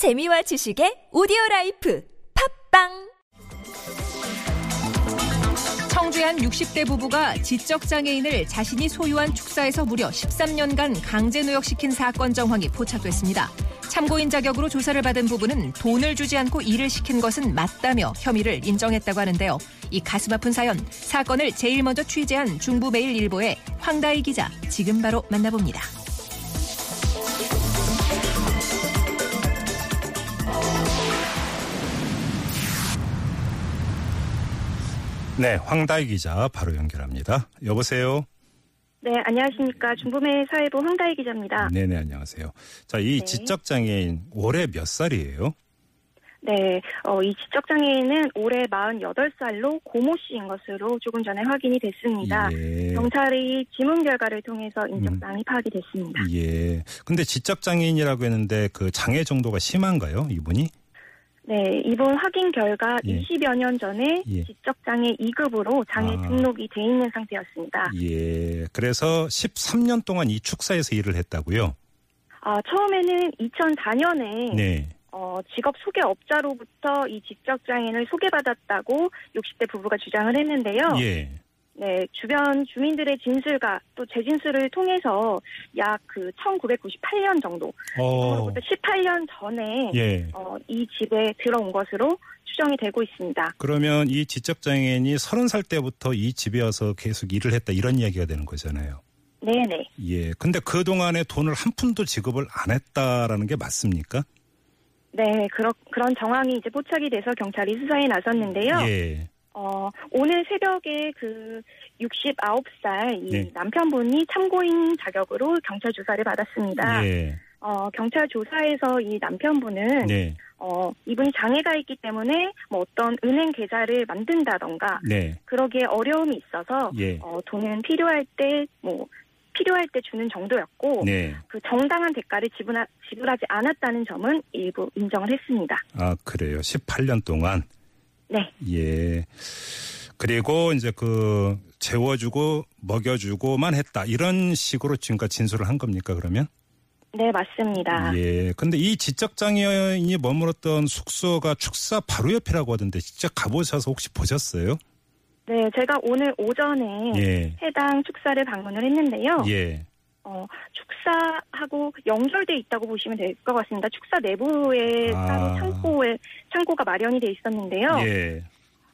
재미와 지식의 오디오 라이프 팟빵 청주의 한 60대 부부가 지적 장애인을 자신이 소유한 축사에서 무려 13년간 강제 노역시킨 사건 정황이 포착됐습니다. 참고인 자격으로 조사를 받은 부부는 돈을 주지 않고 일을 시킨 것은 맞다며 혐의를 인정했다고 하는데요. 이 가슴 아픈 사연, 사건을 제일 먼저 취재한 중부매일일보의 황다희 기자, 지금 바로 만나봅니다. 네, 황다희 기자 바로 연결합니다. 여보세요. 네, 안녕하십니까. 중부매 사회부 황다희 기자입니다. 네 네, 안녕하세요. 자, 이 네. 지적 장애인 올해 몇 살이에요? 네, 어, 이 지적장애인은 올해 48살로 고모 씨인 것으로 조금 전에 확인이 됐습니다. 예. 경찰이 지문 결과를 통해서 음. 인적사항이 파악이 됐습니다. 예. 근데 지적장애인이라고 했는데 그 장애 정도가 심한가요, 이분이? 네, 이번 확인 결과 예. 20여 년 전에 예. 지적장애 2급으로 장애 아. 등록이 돼 있는 상태였습니다. 예. 그래서 13년 동안 이 축사에서 일을 했다고요? 아, 처음에는 2004년에 네. 어, 직업 소개 업자로부터 이 지적장애인을 소개받았다고 60대 부부가 주장을 했는데요. 예. 네, 주변 주민들의 진술과 또 재진술을 통해서 약 그 1998년 정도, 어. 그로부터 18년 전에 예. 어, 이 집에 들어온 것으로 추정이 되고 있습니다. 그러면 이 지적장애인이 30살 때부터 이 집에 와서 계속 일을 했다 이런 이야기가 되는 거잖아요. 네네. 예. 근데 그동안에 돈을 한 푼도 지급을 안 했다라는 게 맞습니까? 네, 그러, 그런 정황이 이제 포착이 돼서 경찰이 수사에 나섰는데요. 예. 어, 오늘 새벽에 그 69살 이 네. 남편분이 참고인 자격으로 경찰 조사를 받았습니다. 예. 어, 경찰 조사에서 이 남편분은 네. 어, 이분이 장애가 있기 때문에 뭐 어떤 은행 계좌를 만든다던가 네. 그러기에 어려움이 있어서 예. 어, 돈은 필요할 때뭐 필요할 때 주는 정도였고 네. 그 정당한 대가를 지불하, 지불하지 않았다는 점은 일부 인정을 했습니다. 아, 그래요. 18년 동안. 네, 예. 그리고 이제 그 재워주고 먹여주고만 했다. 이런 식으로 지금까지 진술을 한 겁니까, 그러면? 네 맞습니다. 예. 근데 이 지적 장애인이 머물렀던 숙소가 축사 바로 옆이라고 하던데 직접 가보셔서 혹시 보셨어요? 네, 제가 오늘 오전에 예. 해당 축사를 방문을 했는데요. 예. 어, 축사하고 연결돼 있다고 보시면 될 것 같습니다. 축사 내부에 아. 따로 창고에 창고가 마련이 돼 있었는데요. 예.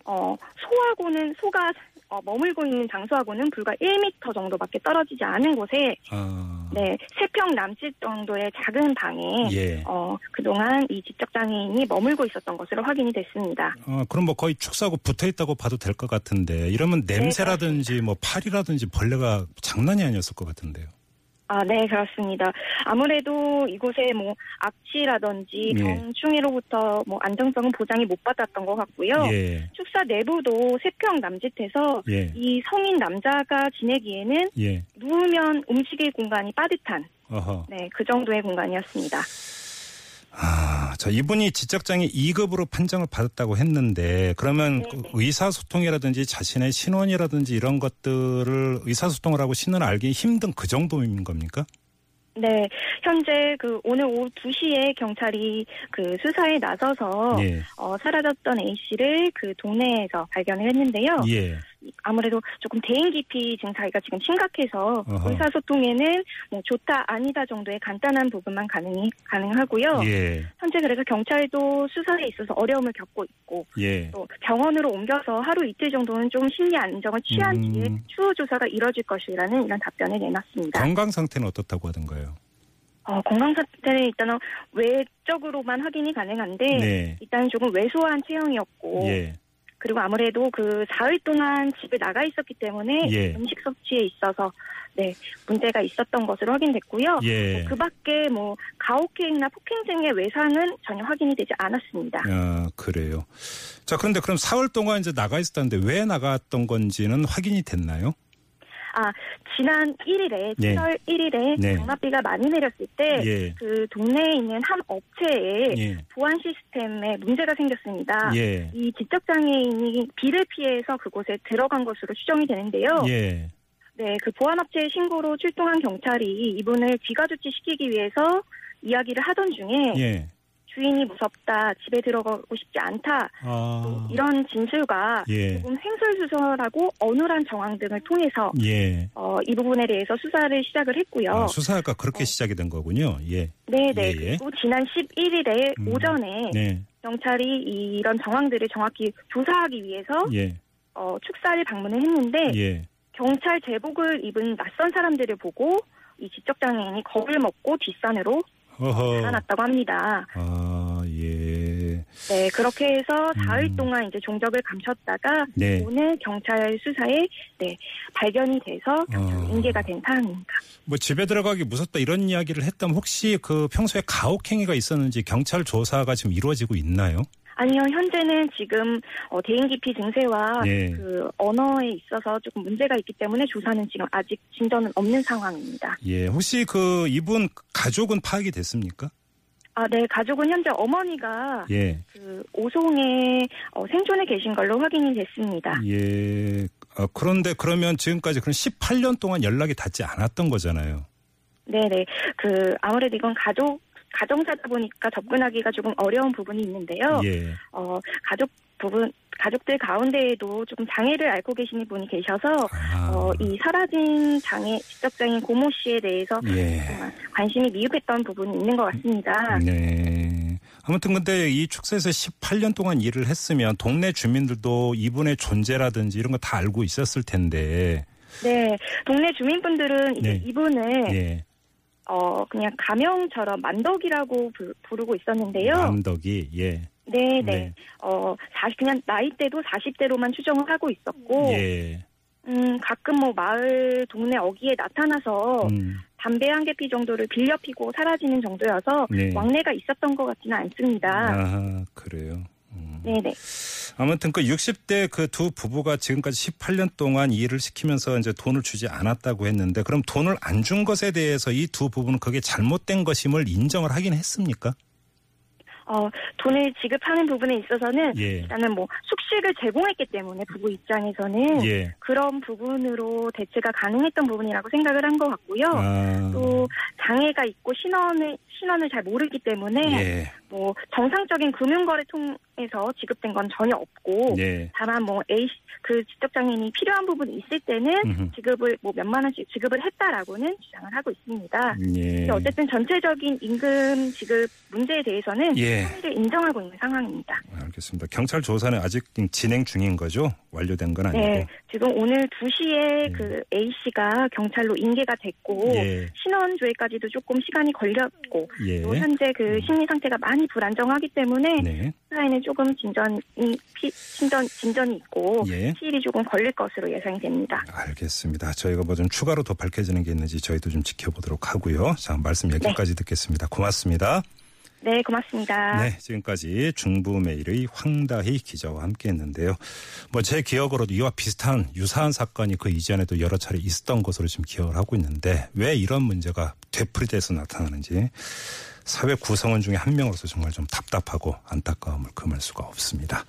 어, 소하고는 소가 어, 머물고 있는 장소하고는 불과 1m 정도밖에 떨어지지 않은 곳에 아. 네, 세평 남짓 정도의 작은 방에 예. 어, 그동안 이 지적 장애인이 머물고 있었던 것으로 확인이 됐습니다. 어, 그럼 뭐 거의 축사하고 붙어 있다고 봐도 될 것 같은데 이러면 네, 냄새라든지 뭐 팔이라든지 벌레가 장난이 아니었을 것 같은데요. 아, 네, 그렇습니다. 아무래도 이곳에 뭐 악취라든지 예. 병충해로부터 뭐 안정성은 보장이 못 받았던 것 같고요. 예. 축사 내부도 세평 남짓해서 예. 이 성인 남자가 지내기에는 예. 누우면 움직일 공간이 빠듯한 어허. 네, 그 정도의 공간이었습니다. 아, 저 이분이 지적장애 2급으로 판정을 받았다고 했는데 그러면 네, 그 네. 의사소통이라든지 자신의 신원이라든지 이런 것들을 의사소통을 하고 신원을 알기 힘든 그 정도인 겁니까? 네, 현재 그 오늘 오후 2시에 경찰이 그 수사에 나서서 예. 어, 사라졌던 A 씨를 그 동네에서 발견을 했는데요. 예. 아무래도 조금 대인 기피 증사가 지금 심각해서 어허. 의사소통에는 뭐 좋다 아니다 정도의 간단한 부분만 가능이 가능하고요. 예. 현재 그래서 경찰도 수사에 있어서 어려움을 겪고 있고 예. 또 병원으로 옮겨서 하루 이틀 정도는 좀 심리 안정을 취한 음. 뒤에 추후 조사가 이뤄질 것이라는 이런 답변을 내놨습니다. 건강 상태는 어떻다고 하던가요? 어, 건강 상태는 일단은 외적으로만 확인이 가능한데 네. 일단 조금 왜소한 체형이었고 예. 그리고 아무래도 그 사흘 동안 집에 나가 있었기 때문에 예. 음식 섭취에 있어서 네 문제가 있었던 것으로 확인됐고요. 예. 그밖에 뭐 가혹행위나 폭행 등의 외상은 전혀 확인이 되지 않았습니다. 아, 그래요. 자, 그런데 그럼 사흘 동안 이제 나가 있었다는데 왜 나갔던 건지는 확인이 됐나요? 아 지난 1일에 네. 7월 1일에 네. 장맛비가 많이 내렸을 때 예. 그 동네에 있는 한 업체에 예. 보안 시스템에 문제가 생겼습니다. 예. 이 지적장애인이 비를 피해서 그곳에 들어간 것으로 추정이 되는데요. 예. 네, 그 보안업체 신고로 출동한 경찰이 이분을 귀가 조치 시키기 위해서 이야기를 하던 중에 예. 주인이 무섭다, 집에 들어가고 싶지 않다 아. 이런 진술과 예. 조금 횡설수설하고 어눌한 정황 등을 통해서 예. 어, 이 부분에 대해서 수사를 시작을 했고요. 아, 수사가 그렇게 어. 시작이 된 거군요. 예. 네네. 예, 예. 그리고 지난 11일에 음. 오전에 네. 경찰이 이런 정황들을 정확히 조사하기 위해서 예. 어, 축사를 방문을 했는데 예. 경찰 제복을 입은 낯선 사람들을 보고 이 지적장애인이 겁을 먹고 뒷산으로 허허. 달아났다고 합니다. 아, 예. 네, 그렇게 해서 사흘 음. 동안 이제 종적을 감췄다가 네. 오늘 경찰 수사에 네, 발견이 돼서 어. 인계가 된 사안입니다. 뭐 집에 들어가기 무섭다 이런 이야기를 했다면 혹시 그 평소에 가혹 행위가 있었는지 경찰 조사가 지금 이루어지고 있나요? 아니요, 현재는 지금 어, 대인 기피 증세와 네. 그 언어에 있어서 조금 문제가 있기 때문에 조사는 지금 아직 진전은 없는 상황입니다. 예. 혹시 그 이분 가족은 파악이 됐습니까? 아, 네, 가족은 현재 어머니가 예. 그 오송에 어, 생존해 계신 걸로 확인이 됐습니다. 예. 아, 그런데 그러면 지금까지 그런 18년 동안 연락이 닿지 않았던 거잖아요. 네네. 그 아무래도 이건 가족 가정사다 보니까 접근하기가 조금 어려운 부분이 있는데요. 예. 어 가족 부분 가족들 가운데에도 조금 장애를 앓고 계시는 분이 계셔서 아. 어, 이 사라진 장애 지적장애인 고모 씨에 대해서 예. 관심이 미흡했던 부분이 있는 것 같습니다. 네. 아무튼 근데 이 축사에서 18년 동안 일을 했으면 동네 주민들도 이분의 존재라든지 이런 거 다 알고 있었을 텐데. 네, 동네 주민분들은 네. 이분을 예. 어 그냥 가명처럼 만덕이라고 부, 부르고 있었는데요. 남덕이 예. 네, 네. 네. 어, 40, 그냥 나이대도 40대로만 추정을 하고 있었고, 예. 음, 가끔 뭐 마을, 동네 어귀에 나타나서 음. 담배 한 개 피 정도를 빌려 피고 사라지는 정도여서 네. 왕래가 있었던 것 같지는 않습니다. 아, 그래요. 음. 네네. 아무튼 그 60대 그 두 부부가 지금까지 18년 동안 일을 시키면서 이제 돈을 주지 않았다고 했는데 그럼 돈을 안 준 것에 대해서 이 두 부부는 그게 잘못된 것임을 인정을 하긴 했습니까? 어, 돈을 지급하는 부분에 있어서는 예. 일단은 뭐 숙식을 제공했기 때문에 부부 입장에서는 예. 그런 부분으로 대체가 가능했던 부분이라고 생각을 한 것 같고요. 아. 또 장애가 있고 신원을 신원을 잘 모르기 때문에 예. 뭐 정상적인 금융거래 통 해서 지급된 건 전혀 없고 예. 다만 뭐 A 그 지적 장애인이 필요한 부분이 있을 때는 음흠. 지급을 뭐 몇만 원씩 지급을 했다라고는 주장을 하고 있습니다. 예. 어쨌든 전체적인 임금 지급 문제에 대해서는 예. 합의를 인정하고 있는 상황입니다. 알겠습니다. 경찰 조사는 아직 진행 중인 거죠? 완료된 건 아니고. 네, 지금 오늘 2시에 예. 그 A 씨가 경찰로 인계가 됐고 예. 신원 조회까지도 조금 시간이 걸렸고 예. 또 현재 그 심리 상태가 많이 불안정하기 때문에 네. 사에는 조금 진전이 피, 진전 진전이 있고 예. 시일이 조금 걸릴 것으로 예상이 됩니다. 알겠습니다. 저희가 뭐 좀 추가로 더 밝혀지는 게 있는지 저희도 좀 지켜보도록 하고요. 자, 말씀 여기까지 듣겠습니다. 고맙습니다. 네, 고맙습니다. 네, 지금까지 중부메일의 황다희 기자와 함께 했는데요. 뭐 제 기억으로도 이와 비슷한 유사한 사건이 그 이전에도 여러 차례 있었던 것으로 지금 기억을 하고 있는데 왜 이런 문제가 되풀이돼서 나타나는지 사회 구성원 중에 한 명으로서 정말 좀 답답하고 안타까움을 금할 수가 없습니다.